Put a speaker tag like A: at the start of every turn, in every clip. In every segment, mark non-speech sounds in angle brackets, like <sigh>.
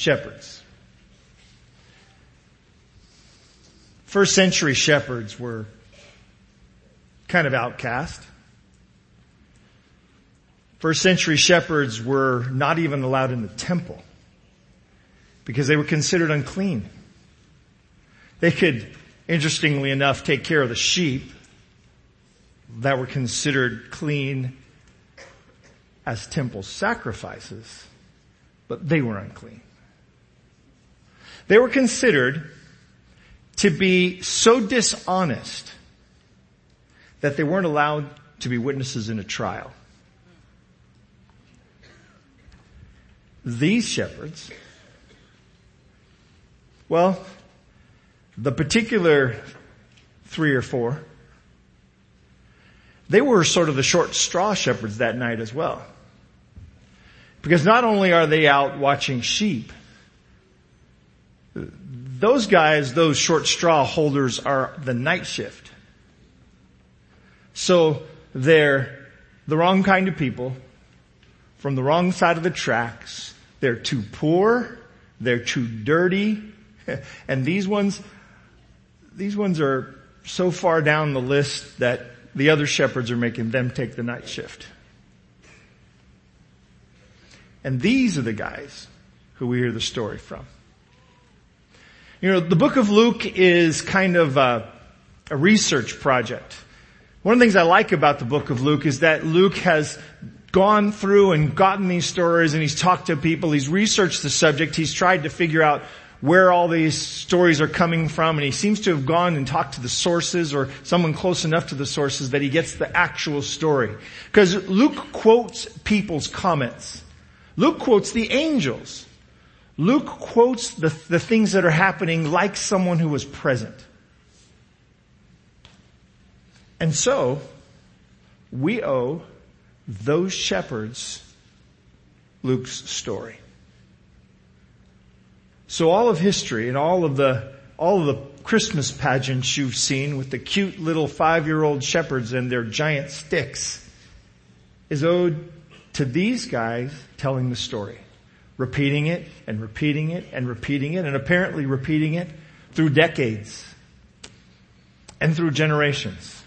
A: shepherds. First century shepherds were kind of outcast. First century shepherds were not even allowed in the temple because they were considered unclean. They could, interestingly enough, take care of the sheep that were considered clean as temple sacrifices, but they were unclean. They were considered to be so dishonest that they weren't allowed to be witnesses in a trial. These shepherds, well, the particular three or four, they were sort of the short straw shepherds that night as well. Because not only are they out watching sheep, those guys, those short straw holders are the night shift. So they're the wrong kind of people from the wrong side of the tracks. They're too poor. They're too dirty. <laughs> And these ones, these ones are so far down the list that the other shepherds are making them take the night shift. And these are the guys who we hear the story from. You know, the book of Luke is kind of a, a research project. One of the things I like about the book of Luke is that Luke has gone through and gotten these stories and he's talked to people, he's researched the subject, he's tried to figure out where all these stories are coming from and he seems to have gone and talked to the sources or someone close enough to the sources that he gets the actual story. Because Luke quotes people's comments. Luke quotes the angels. Luke quotes the, the things that are happening like someone who was present. And so, we owe those shepherds Luke's story. So all of history and all of the, all of the Christmas pageants you've seen with the cute little five-year-old shepherds and their giant sticks is owed to these guys telling the story. Repeating it and repeating it and repeating it and apparently repeating it through decades and through generations.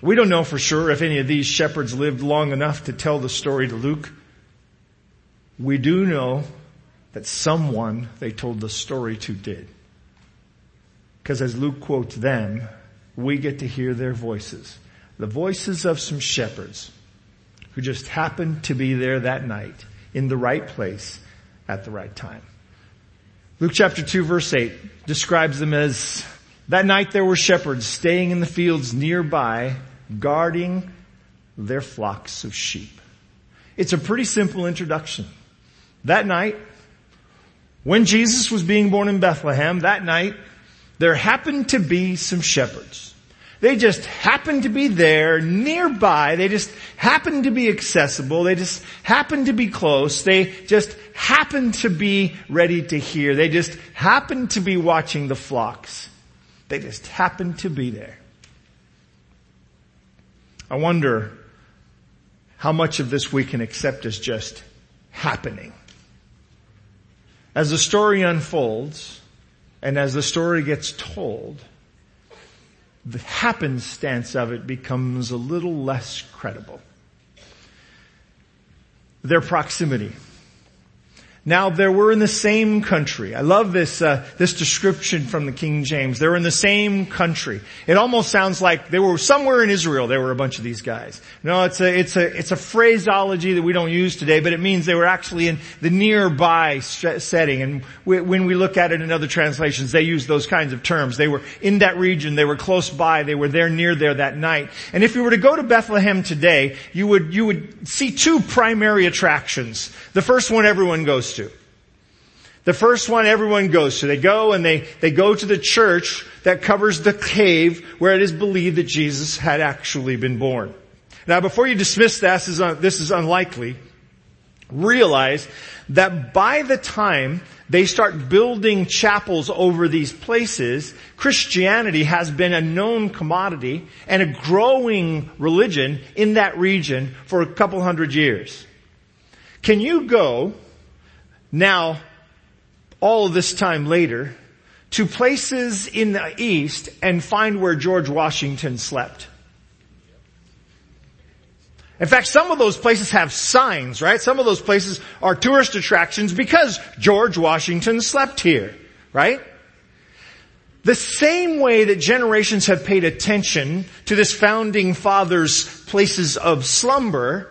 A: We don't know for sure if any of these shepherds lived long enough to tell the story to Luke. We do know that someone they told the story to did. Because as Luke quotes them, we get to hear their voices. The voices of some shepherds who just happened to be there that night in the right place at the right time. Luke chapter 2 verse 8 describes them as that night there were shepherds staying in the fields nearby guarding their flocks of sheep. It's a pretty simple introduction. That night, when Jesus was being born in Bethlehem, that night, there happened to be some shepherds. They just happened to be there nearby. They just happened to be accessible. They just happened to be close. They just happened to be ready to hear. They just happened to be watching the flocks. They just happened to be there. I wonder how much of this we can accept as just happening. As the story unfolds and as the story gets told, the happenstance of it becomes a little less credible. Their proximity. Now they were in the same country. I love this uh, this description from the King James. They were in the same country. It almost sounds like they were somewhere in Israel. There were a bunch of these guys. No, it's a it's a it's a phraseology that we don't use today, but it means they were actually in the nearby setting. And we, when we look at it in other translations, they use those kinds of terms. They were in that region. They were close by. They were there near there that night. And if you were to go to Bethlehem today, you would you would see two primary attractions. The first one everyone goes. The first one everyone goes to. They go and they, they go to the church that covers the cave where it is believed that Jesus had actually been born. Now before you dismiss this as, this is unlikely, realize that by the time they start building chapels over these places, Christianity has been a known commodity and a growing religion in that region for a couple hundred years. Can you go now all this time later to places in the east and find where George Washington slept. In fact, some of those places have signs, right? Some of those places are tourist attractions because George Washington slept here, right? The same way that generations have paid attention to this founding father's places of slumber,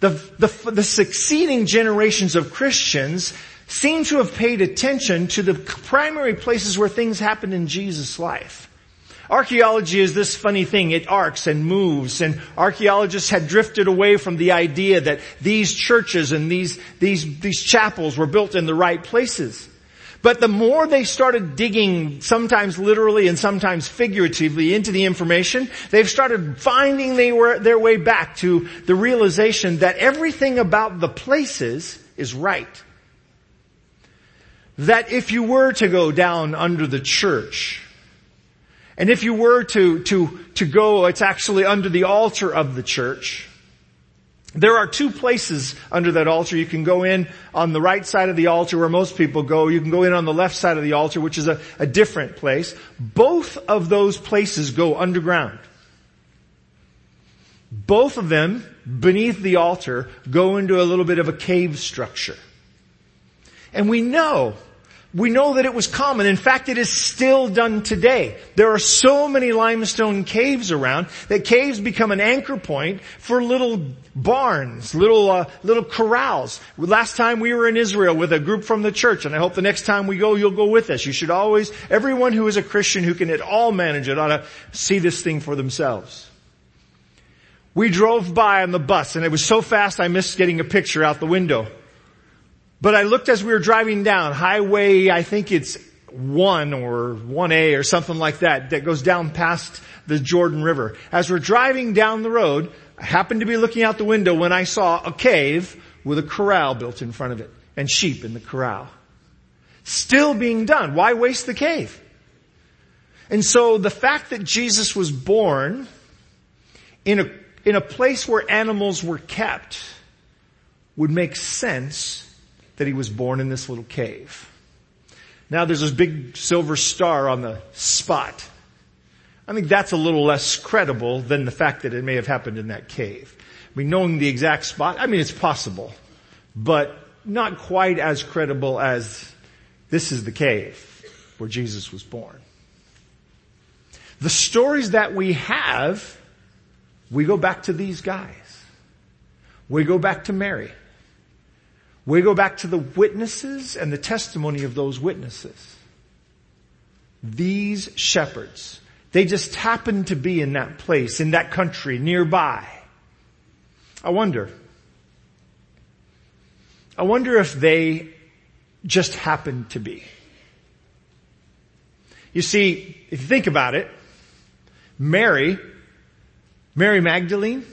A: the, the, the succeeding generations of Christians seem to have paid attention to the primary places where things happened in Jesus' life. Archaeology is this funny thing. It arcs and moves and archaeologists had drifted away from the idea that these churches and these, these, these chapels were built in the right places. But the more they started digging, sometimes literally and sometimes figuratively into the information, they've started finding they were, their way back to the realization that everything about the places is right. That if you were to go down under the church, and if you were to, to, to go, it's actually under the altar of the church. There are two places under that altar. You can go in on the right side of the altar where most people go. You can go in on the left side of the altar, which is a, a different place. Both of those places go underground. Both of them, beneath the altar, go into a little bit of a cave structure. And we know we know that it was common. In fact, it is still done today. There are so many limestone caves around that caves become an anchor point for little barns, little uh, little corrals. Last time we were in Israel with a group from the church, and I hope the next time we go, you'll go with us. You should always, everyone who is a Christian who can at all manage it ought to see this thing for themselves. We drove by on the bus, and it was so fast I missed getting a picture out the window. But I looked as we were driving down highway, I think it's one or 1A or something like that, that goes down past the Jordan River. As we're driving down the road, I happened to be looking out the window when I saw a cave with a corral built in front of it and sheep in the corral. Still being done. Why waste the cave? And so the fact that Jesus was born in a, in a place where animals were kept would make sense that he was born in this little cave. Now there's this big silver star on the spot. I think that's a little less credible than the fact that it may have happened in that cave. I mean, knowing the exact spot, I mean, it's possible, but not quite as credible as this is the cave where Jesus was born. The stories that we have, we go back to these guys. We go back to Mary. We go back to the witnesses and the testimony of those witnesses. These shepherds, they just happened to be in that place, in that country, nearby. I wonder, I wonder if they just happened to be. You see, if you think about it, Mary, Mary Magdalene,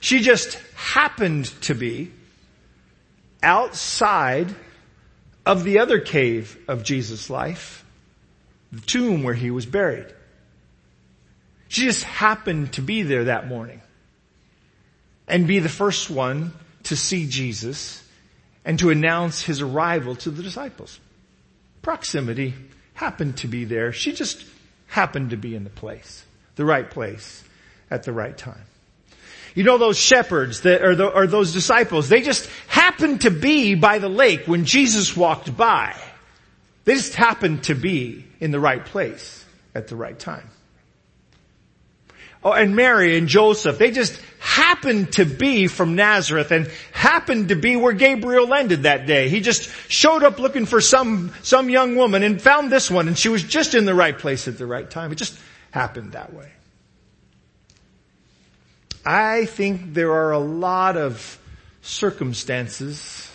A: she just happened to be outside of the other cave of Jesus' life, the tomb where he was buried. She just happened to be there that morning and be the first one to see Jesus and to announce his arrival to the disciples. Proximity happened to be there. She just happened to be in the place, the right place at the right time. You know those shepherds that, or, the, those disciples, they just happened to be by the lake when Jesus walked by. They just happened to be in the right place at the right time. Oh, and Mary and Joseph, they just happened to be from Nazareth and happened to be where Gabriel landed that day. He just showed up looking for some, some young woman and found this one and she was just in the right place at the right time. It just happened that way. I think there are a lot of circumstances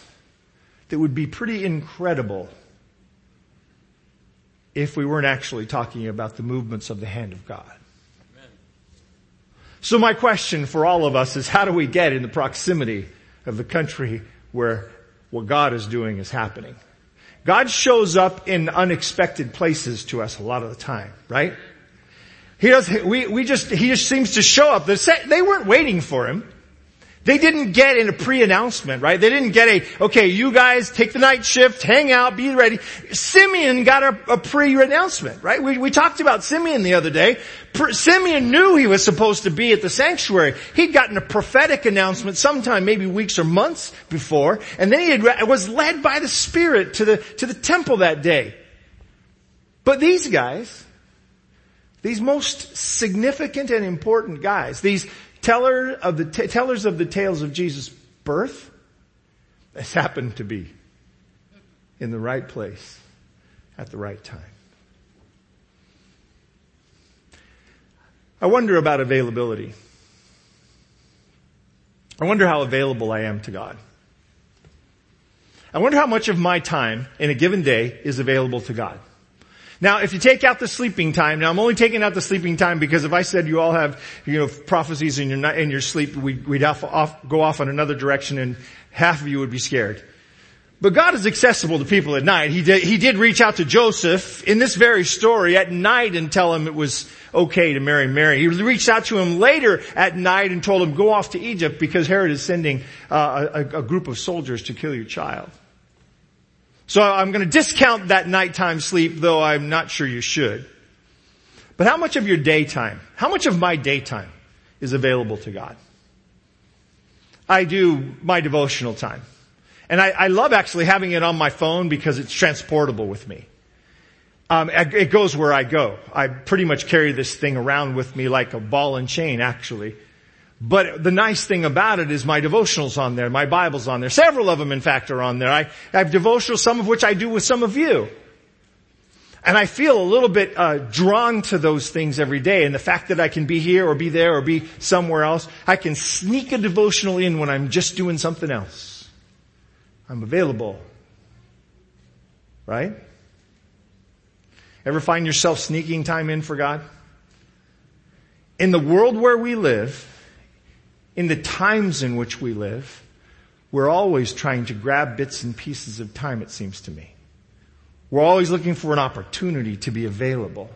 A: that would be pretty incredible if we weren't actually talking about the movements of the hand of God. Amen. So my question for all of us is how do we get in the proximity of the country where what God is doing is happening? God shows up in unexpected places to us a lot of the time, right? He does, we, we just, he just seems to show up. They weren't waiting for him. They didn't get in a pre-announcement, right? They didn't get a, okay, you guys take the night shift, hang out, be ready. Simeon got a, a pre-announcement, right? We, we talked about Simeon the other day. Simeon knew he was supposed to be at the sanctuary. He'd gotten a prophetic announcement sometime, maybe weeks or months before, and then he had, was led by the Spirit to the, to the temple that day. But these guys, these most significant and important guys, these teller of the, t- tellers of the tales of Jesus' birth, this happened to be in the right place at the right time. I wonder about availability. I wonder how available I am to God. I wonder how much of my time in a given day is available to God. Now, if you take out the sleeping time, now I'm only taking out the sleeping time because if I said you all have, you know, prophecies in your, in your sleep, we'd, we'd off, off, go off in another direction and half of you would be scared. But God is accessible to people at night. He did, he did reach out to Joseph in this very story at night and tell him it was okay to marry Mary. He reached out to him later at night and told him, go off to Egypt because Herod is sending uh, a, a group of soldiers to kill your child. So I'm going to discount that nighttime sleep, though I'm not sure you should. But how much of your daytime, how much of my daytime is available to God? I do my devotional time. And I, I love actually having it on my phone because it's transportable with me. Um, it goes where I go. I pretty much carry this thing around with me like a ball and chain, actually. But the nice thing about it is my devotionals on there, my Bible's on there. Several of them, in fact, are on there. I, I have devotionals, some of which I do with some of you. And I feel a little bit uh, drawn to those things every day. And the fact that I can be here or be there or be somewhere else, I can sneak a devotional in when I'm just doing something else. I'm available. Right? Ever find yourself sneaking time in for God? In the world where we live, in the times in which we live, we're always trying to grab bits and pieces of time, it seems to me. We're always looking for an opportunity to be available.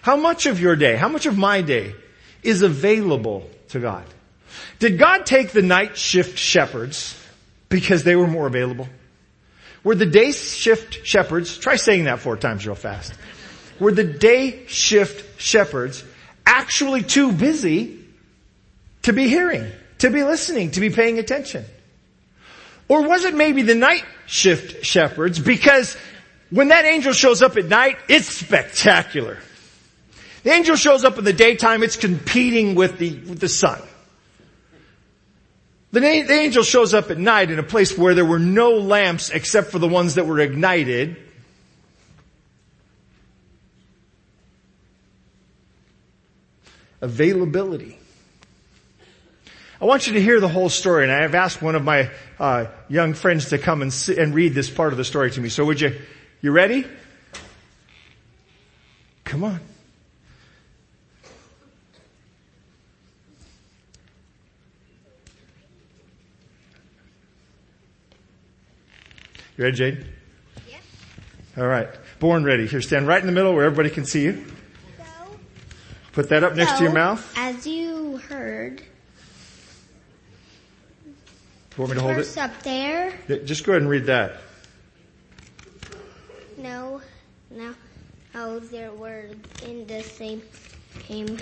A: How much of your day, how much of my day is available to God? Did God take the night shift shepherds because they were more available? Were the day shift shepherds, try saying that four times real fast. Were the day shift shepherds actually too busy to be hearing, to be listening, to be paying attention? Or was it maybe the night shift shepherds because when that angel shows up at night, it's spectacular. The angel shows up in the daytime, it's competing with the, with the sun. The, the angel shows up at night in a place where there were no lamps except for the ones that were ignited. Availability. I want you to hear the whole story, and I have asked one of my uh, young friends to come and, sit and read this part of the story to me. So would you, you ready? Come on. You ready, Jade?
B: Yes.
A: All right. Born ready. Here, stand right in the middle where everybody can see you.
B: So,
A: Put that up next
B: so,
A: to your mouth.
B: As you heard,
A: You want me to hold it?
B: up there,
A: Yeah, Just go ahead and read that.
B: no, no, oh, there were in the same, same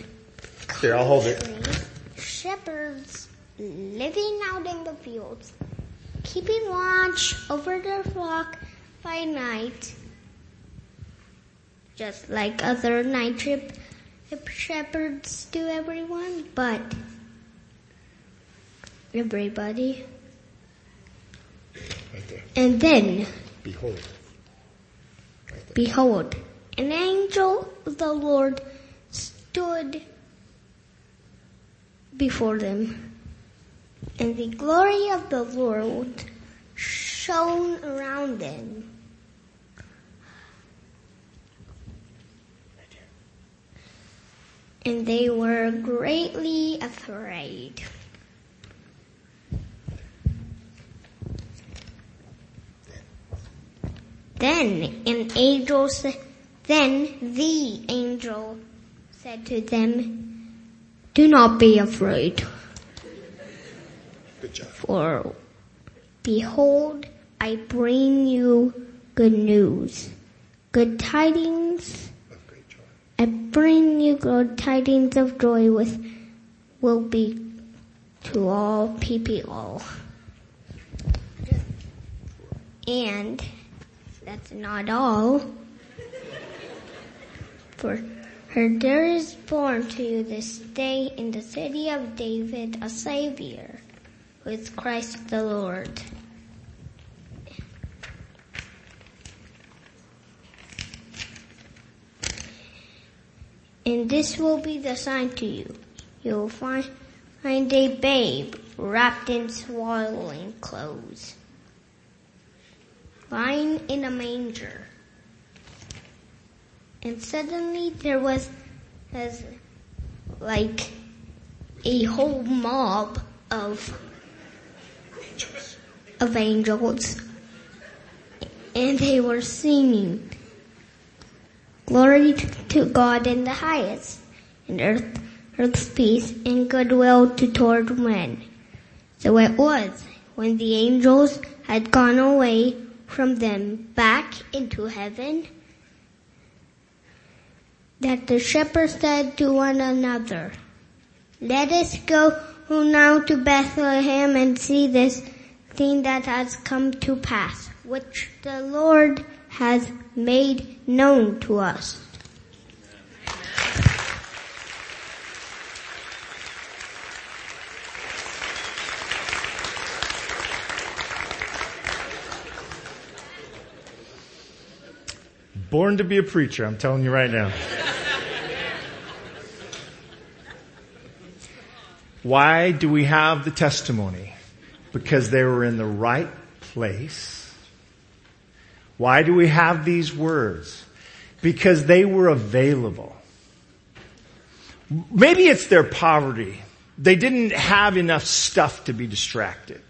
A: Here, I'll hold it.
B: country, Shepherds living out in the fields, keeping watch over their flock by night, just like other night trip shepherds do everyone, but everybody. And then,
A: Behold.
B: behold, an angel of the Lord stood before them, and the glory of the Lord shone around them. And they were greatly afraid. Then an angel said, then the angel said to them, do not be afraid. For behold, I bring you good news, good tidings.
C: Of great joy.
B: I bring you good tidings of joy with will be to all people. And that's not all. For her there is born to you this day in the city of David a Savior, who is Christ the Lord. And this will be the sign to you. You will find, find a babe wrapped in swaddling clothes, lying in a manger. And suddenly there was as like a whole mob of of angels and they were singing glory to God in the highest and earth earth's peace and goodwill to toward men so it was when the angels had gone away from them back into heaven that the shepherds said to one another, Let us go now to Bethlehem and see this thing that has come to pass, which the Lord has made known to us.
A: Born to be a preacher, I'm telling you right now. Why do we have the testimony? Because they were in the right place. Why do we have these words? Because they were available. Maybe it's their poverty. They didn't have enough stuff to be distracted.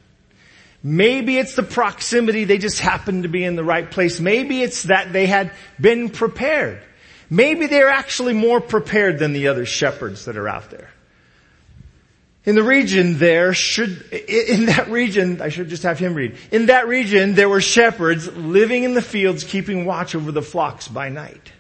A: Maybe it's the proximity, they just happened to be in the right place. Maybe it's that they had been prepared. Maybe they're actually more prepared than the other shepherds that are out there. In the region there should, in that region, I should just have him read. In that region there were shepherds living in the fields keeping watch over the flocks by night.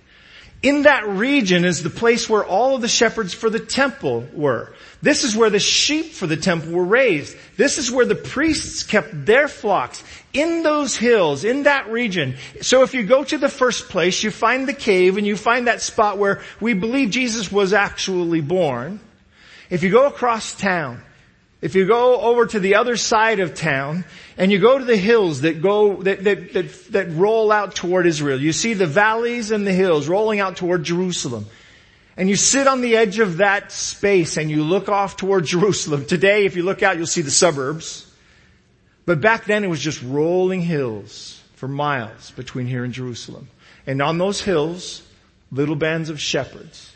A: In that region is the place where all of the shepherds for the temple were. This is where the sheep for the temple were raised. This is where the priests kept their flocks. In those hills, in that region. So if you go to the first place, you find the cave and you find that spot where we believe Jesus was actually born. If you go across town, if you go over to the other side of town and you go to the hills that go, that, that, that, that roll out toward Israel, you see the valleys and the hills rolling out toward Jerusalem. And you sit on the edge of that space and you look off toward <laughs> Jerusalem. Today, if you look out, you'll see the suburbs. But back then it was just rolling hills for miles between here and Jerusalem. And on those hills, little bands of shepherds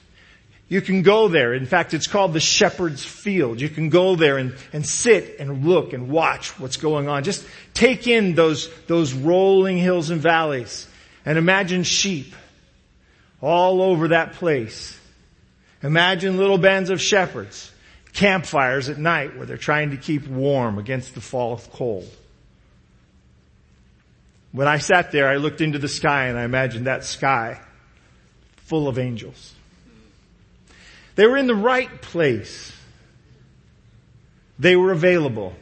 A: you can go there. In fact, it's called the shepherd's field. You can go there and, and sit and look and watch what's going on. Just take in those, those rolling hills and valleys and imagine sheep all over that place. Imagine little bands of shepherds, campfires at night where they're trying to keep warm against the fall of cold. When I sat there, I looked into the sky and I imagined that sky full of angels. They were in the right place. They were available.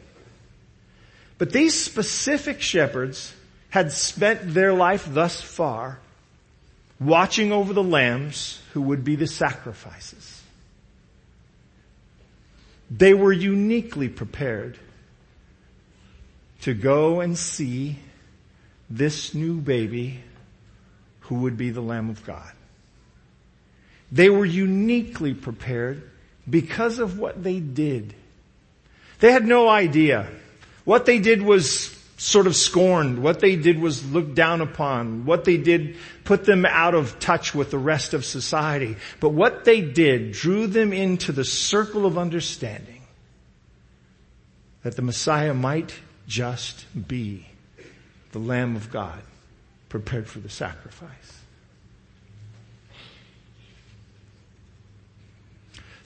A: But these specific shepherds had spent their life thus far watching over the lambs who would be the sacrifices. They were uniquely prepared to go and see this new baby who would be the Lamb of God. They were uniquely prepared because of what they did. They had no idea. What they did was sort of scorned. What they did was looked down upon. What they did put them out of touch with the rest of society. But what they did drew them into the circle of understanding that the Messiah might just be the Lamb of God prepared for the sacrifice.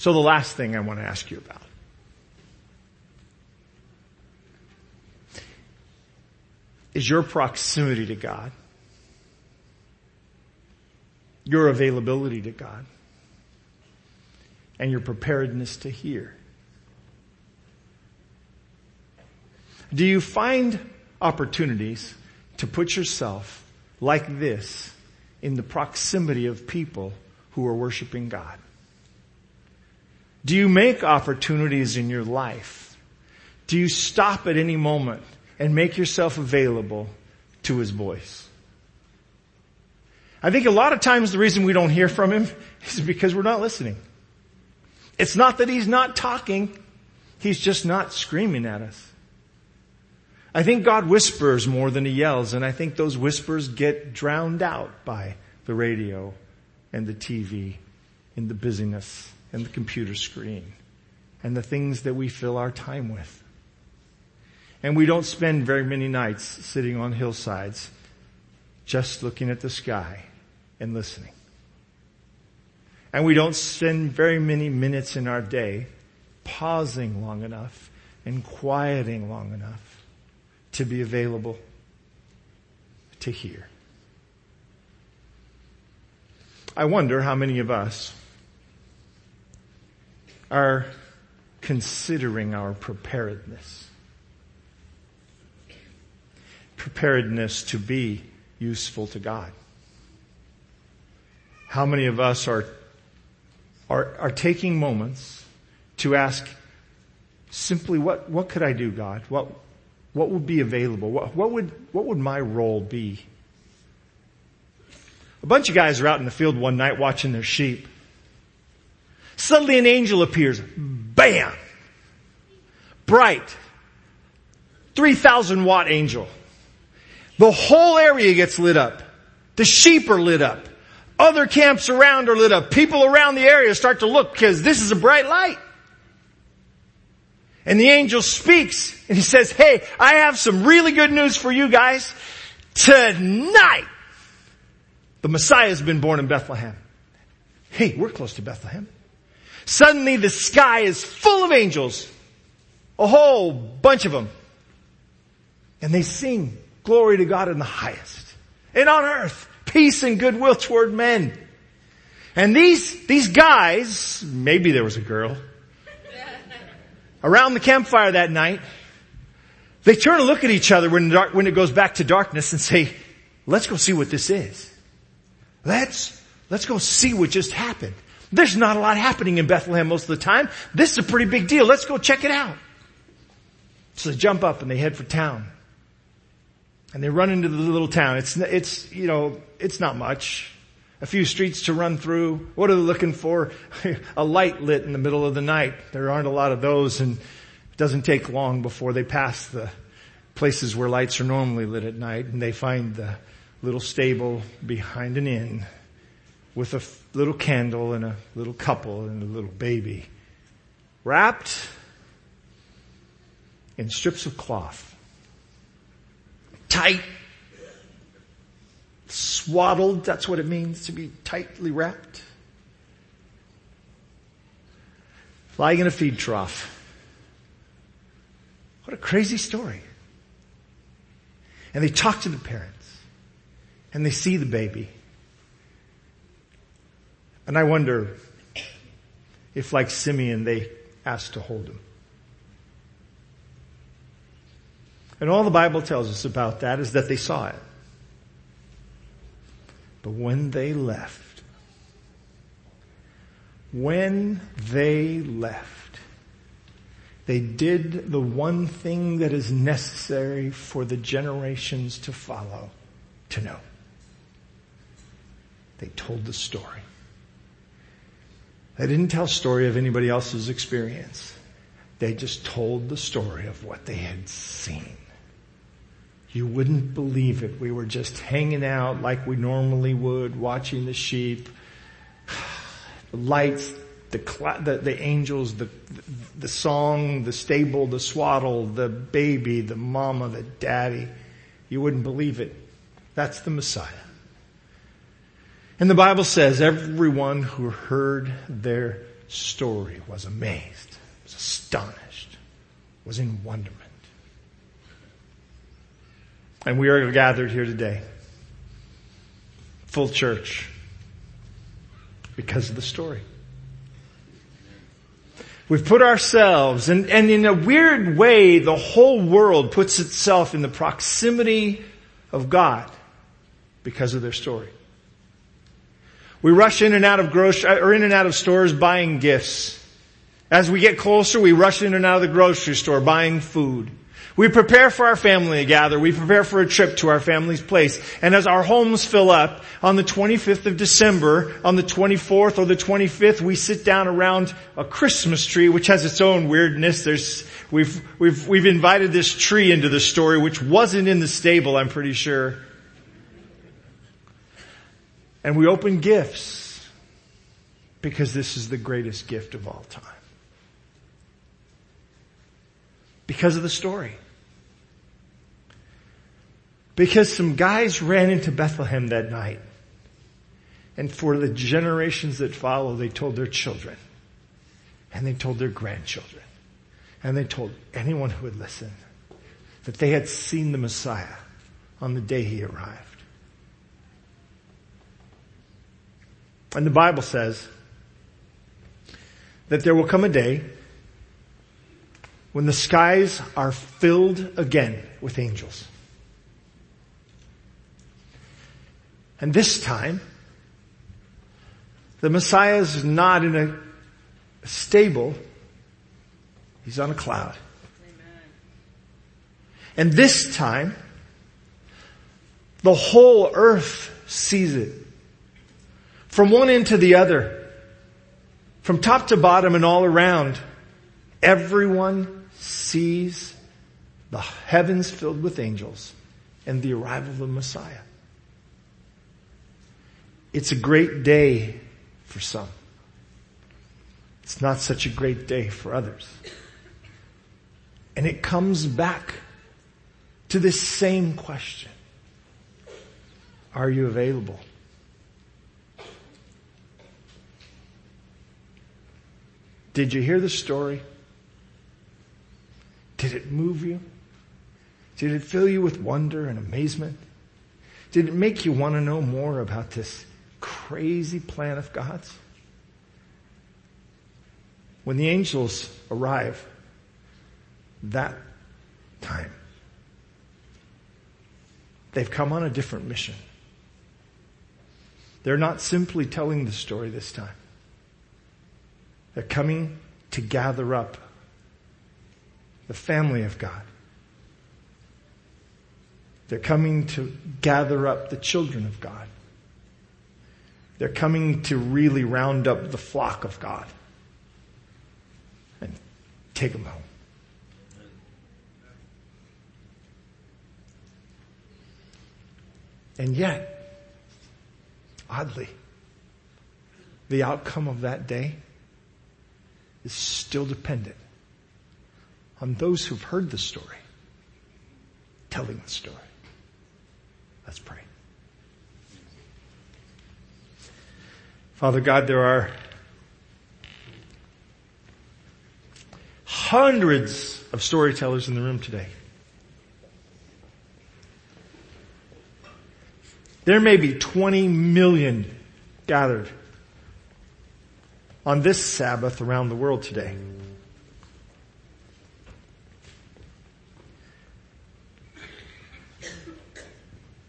A: So the last thing I want to ask you about. is your proximity to God, your availability to God, and your preparedness to hear. Do you find opportunities to put yourself like this in the proximity of people who are worshiping God? Do you make opportunities in your life? Do you stop at any moment and make yourself available to His voice? I think a lot of times the reason we don't hear from Him <laughs> is because we're not listening. It's not that He's not talking, He's just not screaming at us. I think God whispers more than He yells, and I think those whispers get drowned out by the radio and the TV and the busyness and the computer screen and the things that we fill our time with. And we don't spend very many nights sitting on hillsides just looking at the sky and listening. And we don't spend very many minutes in our day pausing long enough and quieting long enough to be available to hear. I wonder how many of us are considering our preparedness. Preparedness to be useful to God. How many of us are, are, are taking moments to ask simply what, what could I do, God? What, what would be available? What, what would, what would my role be? A bunch of guys are out in the field one night watching their sheep. Suddenly an angel appears. Bam! Bright. 3,000 watt angel. The whole area gets lit up. The sheep are lit up. Other camps around are lit up. People around the area start to look because this is a bright light. And the angel speaks and he says, hey, I have some really good news for you guys. Tonight, the Messiah has been born in Bethlehem. Hey, we're close to Bethlehem. Suddenly the sky is full of angels. A whole bunch of them. And they sing glory to God in the highest. And on earth, peace and goodwill toward men. And these, these guys, maybe there was a girl, around the campfire that night, they turn and look at each other when, dark, when it goes back to darkness and say, let's go see what this is. Let's, let's go see what just happened. There's not a lot happening in Bethlehem most of the time. This is a pretty big deal. Let's go check it out. So they jump up and they head for town. And they run into the little town. It's, it's, you know, it's not much. A few streets to run through. What are they looking for? <laughs> a light lit in the middle of the night. There aren't a lot of those and it doesn't take long before they pass the places where lights are normally lit at night and they find the little stable behind an inn with a little candle and a little couple and a little baby wrapped in strips of cloth. Tight, swaddled, that's what it means to be tightly wrapped. Lying in a feed trough. What a crazy story. And they talk to the parents and they see the baby and I wonder if like Simeon, they asked to hold him. And all the Bible tells us about that is that they saw it. But when they left, when they left, they did the one thing that is necessary for the generations to follow to know. They told the story. They didn't tell story of anybody else's experience. They just told the story of what they had seen. You wouldn't believe it. We were just hanging out like we normally would, watching the sheep, <sighs> the lights, the, the, the angels, the, the song, the stable, the swaddle, the baby, the mama, the daddy. You wouldn't believe it. That's the Messiah. And the Bible says everyone who heard their story was amazed, was astonished, was in wonderment. And we are gathered here today. Full church. Because of the story. We've put ourselves, and, and in a weird way, the whole world puts itself in the proximity of God because of their story. We rush in and out of grocery, uh, or in and out of stores buying gifts. As we get closer, we rush in and out of the grocery store buying food. We prepare for our family to gather. We prepare for a trip to our family's place. And as our homes fill up, on the 25th of December, on the 24th or the 25th, we sit down around a Christmas tree, which has its own weirdness. There's, we've, we've, we've invited this tree into the story, which wasn't in the stable, I'm pretty sure. And we open gifts because this is the greatest gift of all time. Because of the story. Because some guys ran into Bethlehem that night. And for the generations that follow, they told their children. And they told their grandchildren. And they told anyone who would listen that they had seen the Messiah on the day he arrived. And the Bible says that there will come a day when the skies are filled again with angels. And this time, the Messiah is not in a stable, he's on a cloud. Amen. And this time, the whole earth sees it. From one end to the other, from top to bottom and all around, everyone sees the heavens filled with angels and the arrival of the Messiah. It's a great day for some. It's not such a great day for others. And it comes back to this same question. Are you available? Did you hear the story? Did it move you? Did it fill you with wonder and amazement? Did it make you want to know more about this crazy plan of God's? When the angels arrive, that time, they've come on a different mission. They're not simply telling the story this time. They're coming to gather up the family of God. They're coming to gather up the children of God. They're coming to really round up the flock of God and take them home. And yet, oddly, the outcome of that day is still dependent on those who've heard the story telling the story. Let's pray. Father God, there are hundreds of storytellers in the room today. There may be 20 million gathered on this Sabbath around the world today.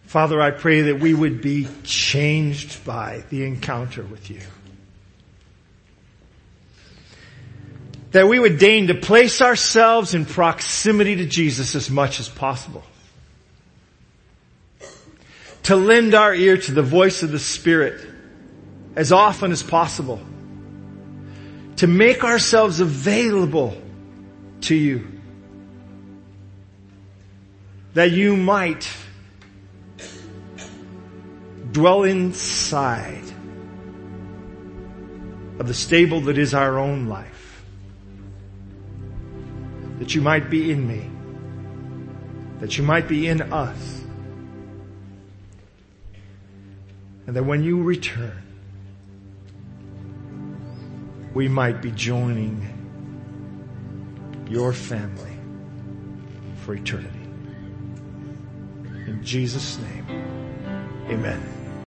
A: Father, I pray that we would be changed by the encounter with you. That we would deign to place ourselves in proximity to Jesus as much as possible. To lend our ear to the voice of the Spirit as often as possible. To make ourselves available to you. That you might dwell inside of the stable that is our own life. That you might be in me. That you might be in us. And that when you return, we might be joining your family for eternity. In Jesus' name, amen.